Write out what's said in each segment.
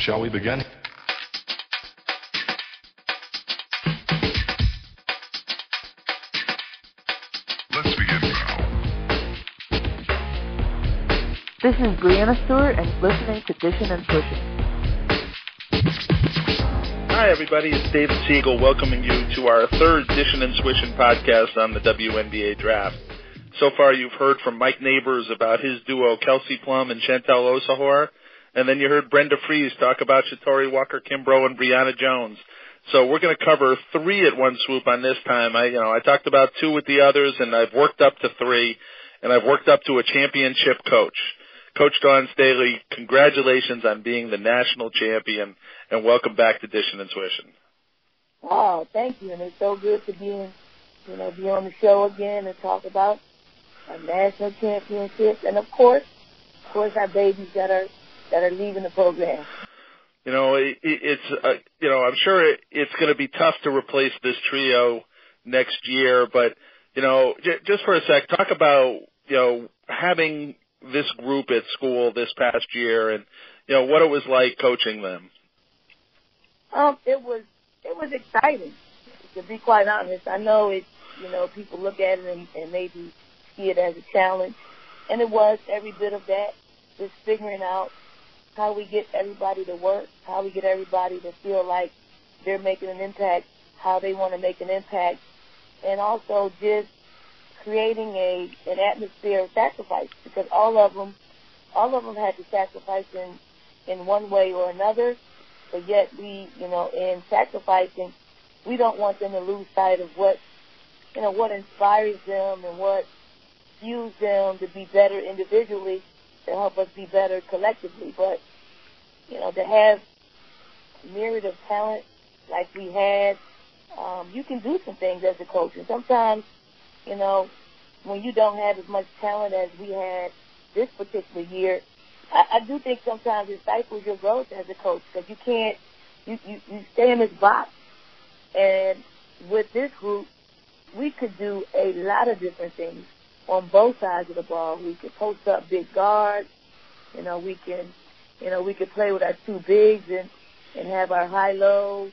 Shall we begin? Let's begin now. This is Breanna Stewart, and you're listening to Dishing and Pushing. Hi, everybody. It's David Siegel welcoming you to our third Dishing and Swishing podcast on the WNBA draft. So far, you've heard from Mike Neighbors about his duo Kelsey Plum and Chantel Osahor, and then you heard Brenda Frese talk about Shatori Walker Kimbrough and Brionna Jones. So we're going to cover three at one swoop on this time. I, you know, I talked about two with the others, and I've worked up to three, and I've worked up to a championship coach. Coach Dawn Staley, congratulations on being the national champion, and welcome back to Dishing and Swishing. Oh, thank you, and it's so good to be in, you know, be on the show again and talk about a national championship. and of course, of course, our babies that are that are leaving the program. You know, it, it's uh, you know, I'm sure it, it's going to be tough to replace this trio next year, but you know, j- just for a sec, talk about you know having this group at school this past year, and you know what it was like coaching them. Um, it was it was exciting, to be quite honest. I know it, you know, people look at it and, and maybe see it as a challenge, and it was every bit of that. Just figuring out how we get everybody to work, how we get everybody to feel like they're making an impact, how they want to make an impact, and also just creating a an atmosphere of sacrifice because all of them, all of them had to sacrifice in in one way or another, but yet we, you know, in sacrificing, we don't want them to lose sight of what, you know, what inspires them and what fuels them to be better individually to help us be better collectively. But you know, to have myriad of talent like we had, um, you can do some things as a coach. And sometimes, you know, when you don't have as much talent as we had this particular year, I, I do think sometimes it stifles your growth as a coach because you can't, you, you, you stay in this box. And with this group, we could do a lot of different things on both sides of the ball. We could post up big guards. You know, we can, you know, we could play with our two bigs and and have our high lows.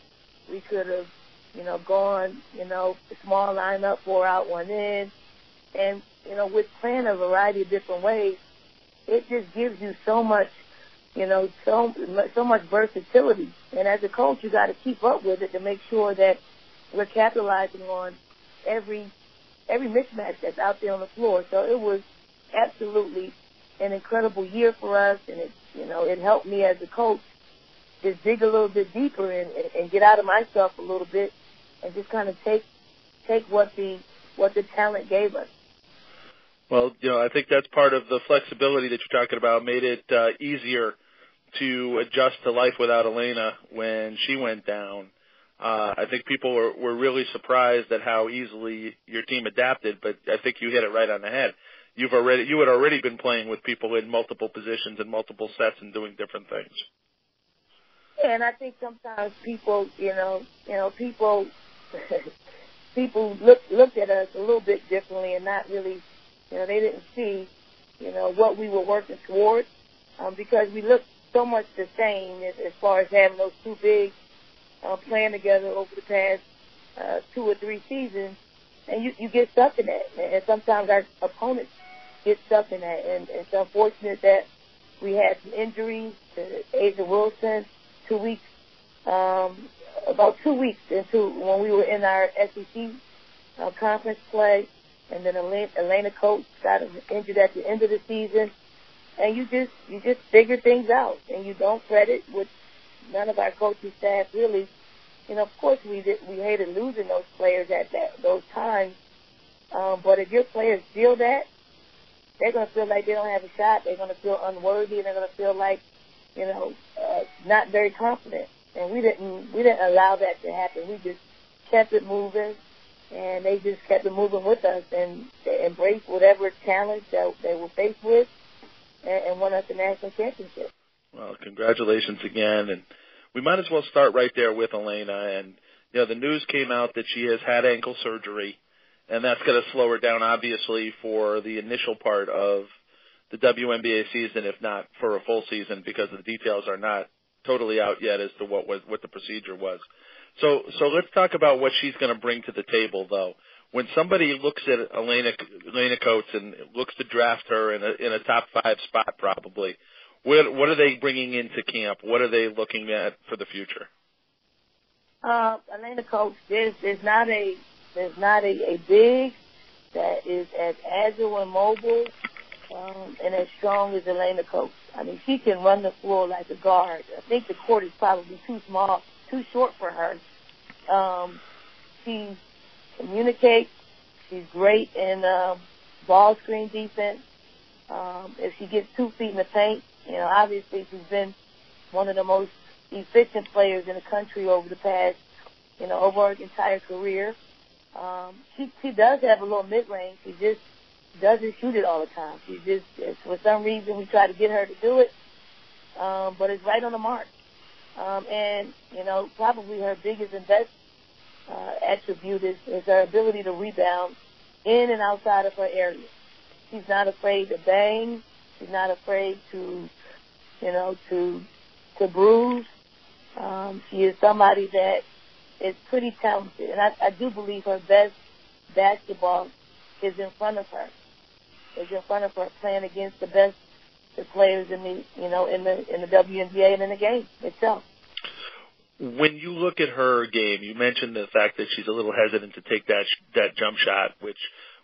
We could have, you know, gone, you know, small lineup, four out, one in, and you know, with playing a variety of different ways, it just gives you so much, you know, so so much versatility. And as a coach, you got to keep up with it to make sure that we're capitalizing on every every mismatch that's out there on the floor. So it was absolutely an incredible year for us, and it you know it helped me as a coach just dig a little bit deeper and, and, and get out of myself a little bit, and just kind of take take what the what the talent gave us. Well, you know, I think that's part of the flexibility that you're talking about made it uh, easier to adjust to life without Alaina when she went down. Uh, I think people were, were really surprised at how easily your team adapted, but I think you hit it right on the head. You've already you had already been playing with people in multiple positions and multiple sets and doing different things. Yeah, and I think sometimes people, you know, you know, people people look looked at us a little bit differently and not really, you know, they didn't see, you know, what we were working towards um, because we looked so much the same as, as far as having those two big uh, playing together over the past uh, two or three seasons, and you you get stuck in that, and sometimes our opponents get stuck in that, and it's unfortunate that we had some injuries to A'ja Wilson two weeks, um, about two weeks into when we were in our SEC uh, conference play, and then Alaina, Alaina Coates got injured at the end of the season, and you just you just figure things out, and you don't credit with none of our coaching staff really. You know, of course we did, we hated losing those players at that those times, um, but if your players feel that, they're to feel like they don't have a shot. They're to feel unworthy, and they're to feel like, you know, uh, not very confident. And we didn't we didn't allow that to happen. We just kept it moving, and they just kept it moving with us, and they embraced whatever challenge that they were faced with, and, and won us the national championship. Well, congratulations again, and we might as well start right there with Alaina. And you know, the news came out that she has had ankle surgery, and that's going to slow her down, obviously, for the initial part of the WNBA season, if not for a full season, because the details are not totally out yet as to what was what the procedure was. So so let's talk about what she's going to bring to the table, though. When somebody looks at Alaina Alaina Coates and looks to draft her in a in a top five spot, probably, what what are they bringing into camp? What are they looking at for the future? Uh, Alaina Coates, there's there's not a there's not a, a big that is as agile and mobile um, and as strong as Alaina Coates. I mean, she can run the floor like a guard. I think the court is probably too small, too short for her. Um, she communicates. She's great in um, ball screen defense. Um, if she gets two feet in the paint, you know, obviously she's been one of the most efficient players in the country over the past, you know, over her entire career. Um, she she does have a little mid range. She just doesn't shoot it all the time. She just for some reason we try to get her to do it, um, but it's right on the mark. Um, and you know, probably her biggest and best uh, attribute is, is her ability to rebound in and outside of her area. She's not afraid to bang. She's not afraid to, you know, to to bruise. Um, she is somebody that is pretty talented, and I, I do believe her best basketball is in front of her. Is in front of her playing against the best the players in the you know in the in the WNBA and in the game itself. When you look at her game, you mentioned the fact that she's a little hesitant to take that that jump shot, which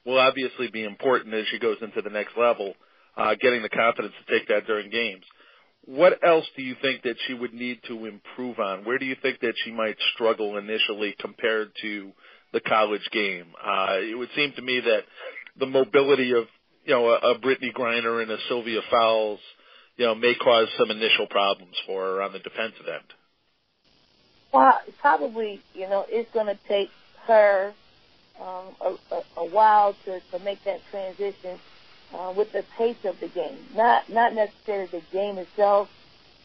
will obviously be important as she goes into the next level, uh, getting the confidence to take that during games. What else do you think that she would need to improve on? Where do you think that she might struggle initially compared to the college game? Uh, it would seem to me that the mobility of you know a, a Brittney Griner and a Sylvia Fowles, you know, may cause some initial problems for her on the defensive end. Well, probably you know it's going to take her um, a, a, a while to, to make that transition uh, with the pace of the game. Not not necessarily the game itself.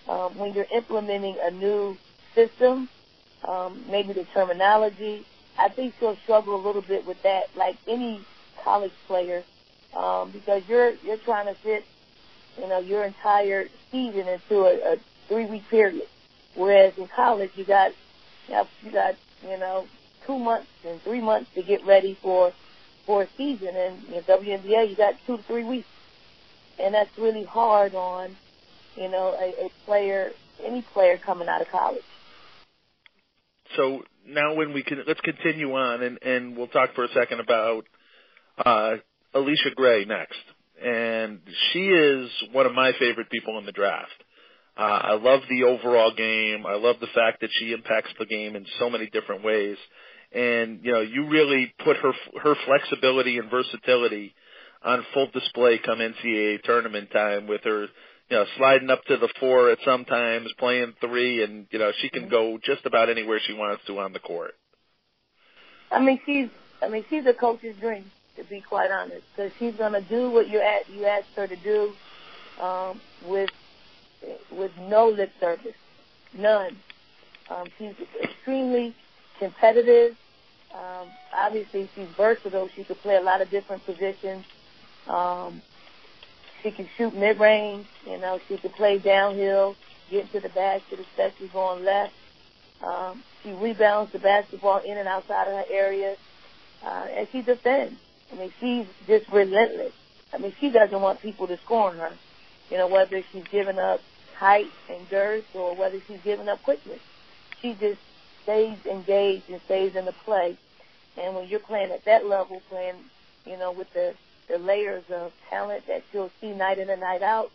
Um, when you're implementing a new system, um, maybe the terminology, I think she'll struggle a little bit with that, like any college player, um, because you're you're trying to fit, you know, your entire season into a, a three week period. Whereas in college, you got you, have, you got you know two months and three months to get ready for for a season. And in WNBA, you got two to three weeks, and that's really hard on, you know, a, a player, any player coming out of college. So now, when we can, let's continue on, and and we'll talk for a second about uh, Allisha Gray next. And she is one of my favorite people in the draft. Uh, I love the overall game. I love the fact that she impacts the game in so many different ways and you know you really put her her flexibility and versatility on full display come NCAA tournament time with her you know sliding up to the four at some times playing three and you know she can go just about anywhere she wants to on the court. I mean she's I mean she's a coach's dream to be quite honest. Because she's going to do what you ask you asked her to do um with with no lip service. None. Um she's extremely competitive. Um, obviously, she's versatile. She could play a lot of different positions. Um, she can shoot mid range. You know, she can play downhill, get into the basket, especially going left. Um, she rebounds the basketball in and outside of her area, uh, and she defends. I mean, she's just relentless. I mean, she doesn't want people to score on her. You know, whether she's giving up height and girth or whether she's giving up quickness. She just stays engaged and stays in the play. And when you're playing at that level, playing, you know, with the, the layers of talent that you'll see night in and night out,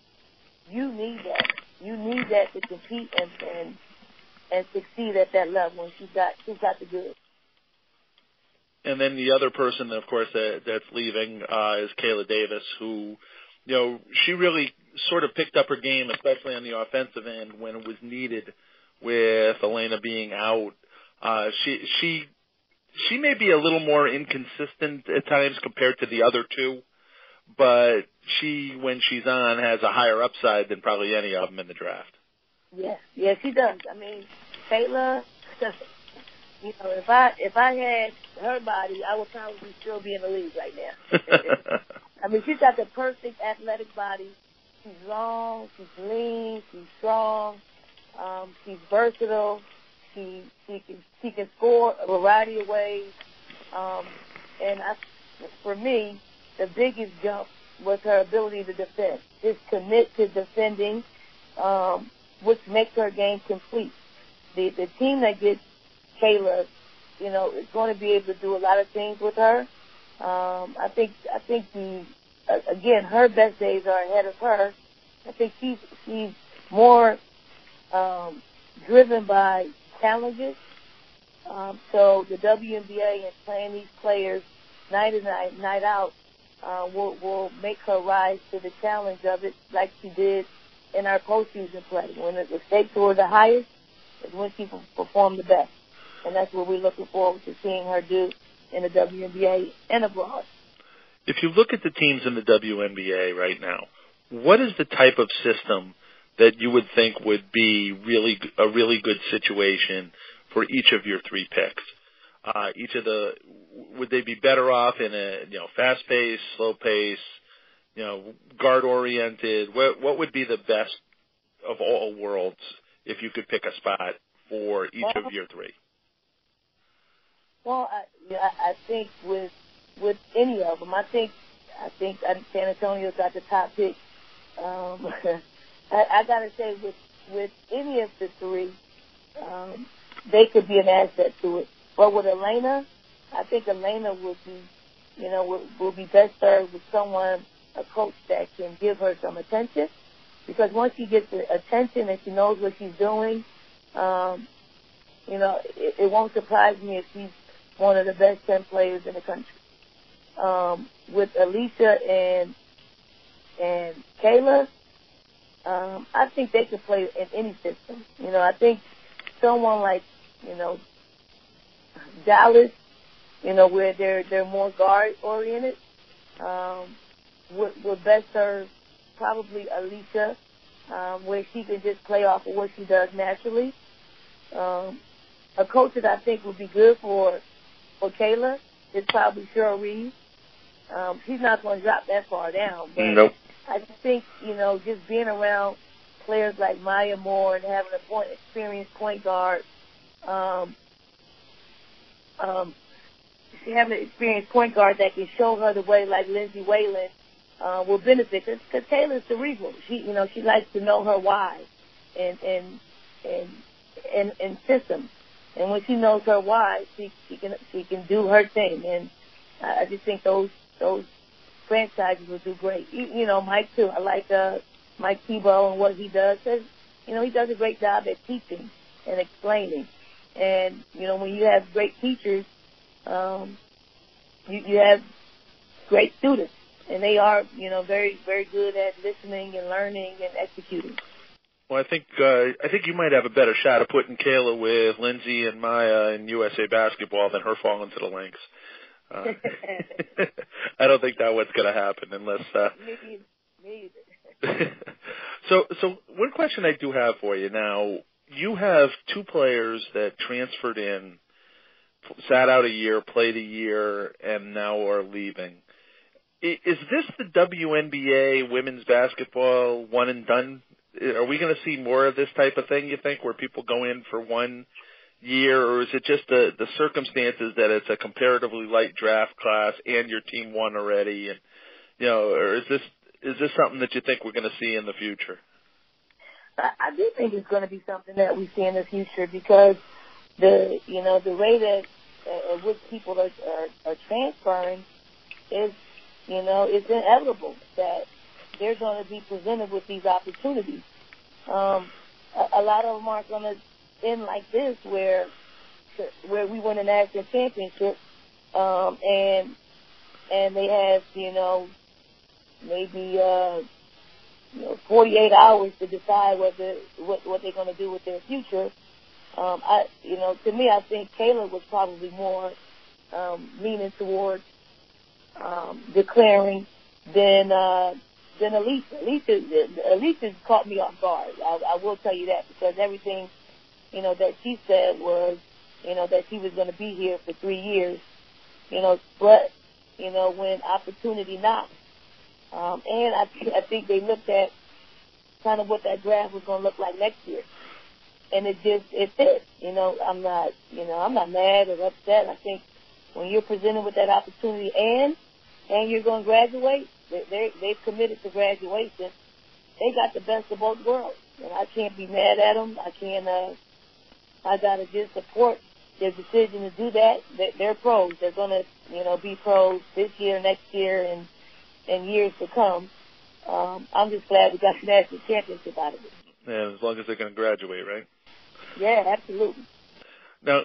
you need that. You need that to compete and and, and succeed at that level. And she's got she's got the goods. And then the other person, of course, that, that's leaving uh, is Kaela Davis, who, you know, she really sort of picked up her game, especially on the offensive end when it was needed with Alaina being out uh, she she she may be a little more inconsistent at times compared to the other two, but she when she's on has a higher upside than probably any of them in the draft. Yes, yes, she does. I mean, Taylor. You know, if I if I had her body, I would probably still be in the league right now. I mean, she's got the perfect athletic body. She's long, she's lean, she's strong. Um, she's versatile. She she can she can score a variety of ways. Um, and I, for me, the biggest jump was her ability to defend. Just commit to defending, um, which makes her game complete. The the team that gets Kaela, you know, is going to be able to do a lot of things with her. Um, I think I think the again her best days are ahead of her. I think she's she's more um, driven by challenges. Um, so the WNBA and playing these players night in night, night out uh, will will make her rise to the challenge of it, like she did in our postseason play. When the stakes were the highest, is when she performed the best, and that's what we're looking forward to seeing her do in the WNBA and abroad. If you look at the teams in the WNBA right now, what is the type of system that you would think would be really a really good situation for each of your three picks? Uh, each of the would they be better off in a you know fast pace, slow pace, you know guard oriented? What what would be the best of all worlds if you could pick a spot for each well, of your three? Well, I, I think with with any of them, I think I think San Antonio's got the top pick. Um, I, I gotta say, with with any of the three, um, they could be an asset to it. But with Alaina, I think Alaina would be, you know, will, will be best served with someone, a coach that can give her some attention. Because once she gets the attention and she knows what she's doing, um, you know, it, it won't surprise me if she's one of the best 10 players in the country. Um, with Allisha and, and Kaela, um, I think they could play in any system. You know, I think someone like, you know, Dallas, you know, where they're they're more guard oriented, um, would would best serve probably Allisha, um, where she can just play off of what she does naturally. Um, a coach that I think would be good for for Kaela is probably Cheryl Reeve. Um, she's not going to drop that far down, but nope. I just think you know just being around players like Maya Moore and having a point experienced point guard um, um, having an experienced point guard that can show her the way, like Lindsay Whalen, uh, will benefit. Because Taylor's cerebral. She, you know, she likes to know her why, and and and and, and systems. And when she knows her why, she she can she can do her thing. And I just think those those franchises will do great. You, know, Mike too. I like uh, Mike Thibault and what he does. Cause, you know, he does a great job at teaching and explaining. And you know, when you have great teachers, um, you, you have great students, and they are you know very very good at listening and learning and executing. Well, I think uh, I think you might have a better shot of putting Kaela with Lindsay and Maya in USA basketball than her falling to the Lynx. Uh, I don't think that what's going to happen unless. Uh, maybe, maybe. so, so one question I do have for you now you have two players that transferred in, sat out a year, played a year, and now are leaving. Is this the WNBA women's basketball one and done? Are we going to see more of this type of thing? You think, where people go in for one year, or is it just the the circumstances that it's a comparatively light draft class and your team won already, and you know, or is this is this something that you think we're going to see in the future? I, do think it's going to be something that we see in the future because the you know the rate at, at which people are, are are transferring is you know it's inevitable that they're going to be presented with these opportunities. Um, a, lot of them aren't to end like this, where where we win a national championship, um, and and they have you know maybe uh, you know, 48 hours to decide whether what what they're going to do with their future. Um, I, you know, to me, I think Kaela was probably more um, leaning towards um, declaring than uh, than Allisha. Allisha, Allisha caught me off guard. I, I will tell you that because everything, you know, that she said was, you know, that she was going to be here for three years. You know, but you know, when opportunity knocks, um, and I, I think they looked at kind of what that draft was going to look like next year. and it just it fits. You know, I'm not you know I'm not mad or upset. I think when you're presented with that opportunity and and you're going to graduate, they they they've committed to graduation. They got the best of both worlds, and I can't be mad at them. I can't. uh I gotta just support their decision to do that. They- They're pros. They're gonna, you know, be pros this year, next year, and and years to come. Um, I'm just glad we got the national championship out of it. And as long as they're going to graduate, right? Yeah, absolutely. Now,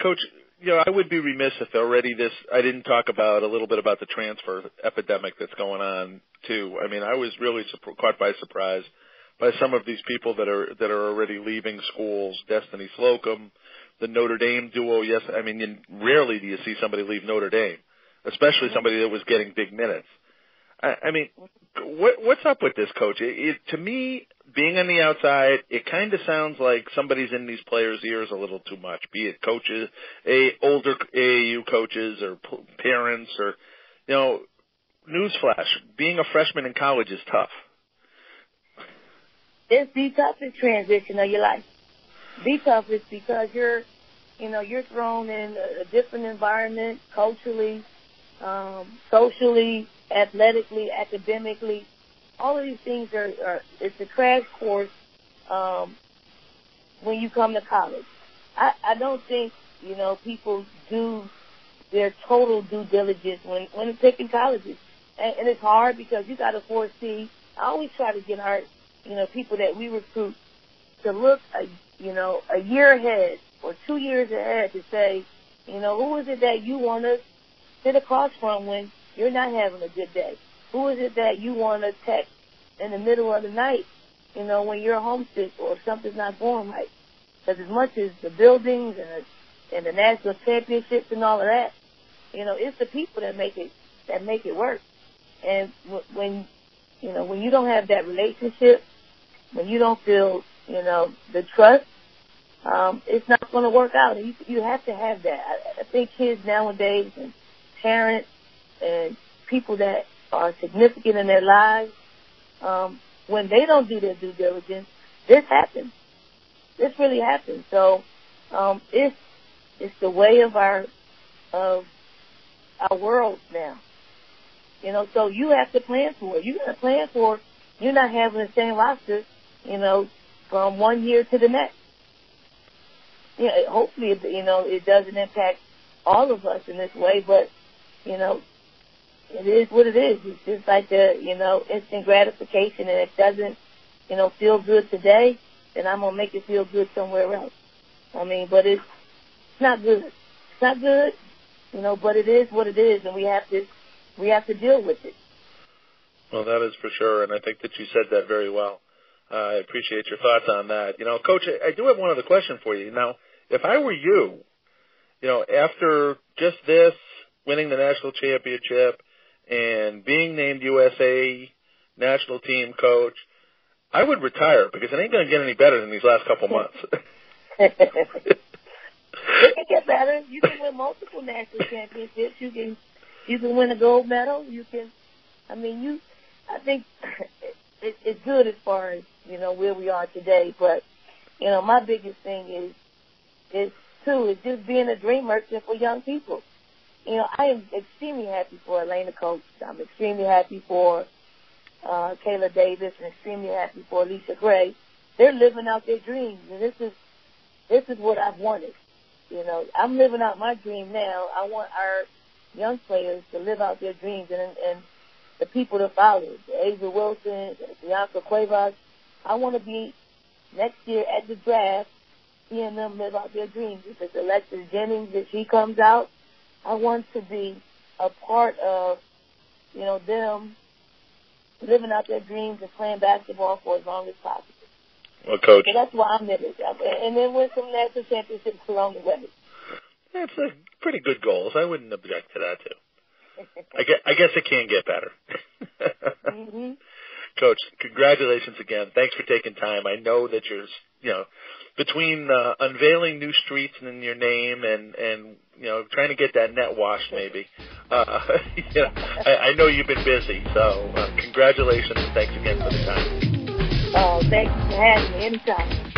Coach, you know, I would be remiss if already this I didn't talk about a little bit about the transfer epidemic that's going on too. I mean, I was really surp- caught by surprise by some of these people that are that are already leaving schools. Destiny Slocum, the Notre Dame duo. Yes, I mean, rarely do you see somebody leave Notre Dame, especially somebody that was getting big minutes. I, I mean, what, what's up with this, Coach? It, it, to me, being on the outside, it kind of sounds like somebody's in these players' ears a little too much. Be it coaches, a older AAU coaches, or p- parents, or you know, newsflash: being a freshman in college is tough. It's the toughest transition of your life. The toughest because you're, you know, you're thrown in a, different environment, culturally, um, socially, athletically, academically. All of these things are, are it's a crash course um, when you come to college. I, I don't think you know people do their total due diligence when when picking colleges, and, and it's hard because you got to foresee. I always try to get our you know people that we recruit to look a you know a year ahead or two years ahead to say, you know, who is it that you want to sit across from when you're not having a good day? Who is it that you want to text in the middle of the night, you know, when you're homesick or something's not going right? Because as much as the buildings and the, and the national championships and all of that, you know, it's the people that make it that make it work. And w- when you know when you don't have that relationship, when you don't feel you know the trust, um, it's not going to work out. You you have to have that. I, I think kids nowadays and parents and people that are significant in their lives, um, when they don't do their due diligence, this happens. This really happens. So um, it's it's the way of our of our world now. You know, so you have to plan for it. You got to plan for you're not having the same roster, you know, from one year to the next. You know, hopefully, you know, it doesn't impact all of us in this way, but you know, it is what it is. It's just like the, you know, instant gratification, and it doesn't, you know, feel good today, then I'm gonna make it feel good somewhere else. I mean, but it's, it's not good. It's not good, you know, but it is what it is, and we have to, we have to deal with it. Well, that is for sure, and I think that you said that very well. I appreciate your thoughts on that. You know, Coach, I, I do have one other question for you. Now, if I were you, you know, after just this, winning the national championship, and being named USA national team coach, I would retire because it ain't going to get any better than these last couple months. it can get better. You can win multiple national championships. You can, you can win a gold medal. You can, I mean, you. I think it, it's good as far as you know where we are today. But you know, my biggest thing is is too is just being a dream merchant for young people. You know, I am extremely happy for Alaina Coates. I'm extremely happy for uh, Kaela Davis and extremely happy for Allisha Gray. They're living out their dreams, and this is this is what I've wanted. You know, I'm living out my dream now. I want our young players to live out their dreams, and and the people that follow, A'ja Wilson, Bianca Cuevas. I want to be next year at the draft, seeing them live out their dreams. If it's Alexis Jennings, if she comes out, I want to be a part of, you know, them living out their dreams and playing basketball for as long as possible. well, Coach, So that's why I'm it. And then win some national championships along the way. that's a pretty good goals. I wouldn't object to that too. I guess, I guess it can get better. hmm Coach, congratulations again. Thanks for taking time. I know that you're, you know, between uh, unveiling new streets in your name and and you know trying to get that net washed, maybe. Uh, you know, I, I know you've been busy. So uh, congratulations and thanks again for the time. Oh, thanks for having me anytime.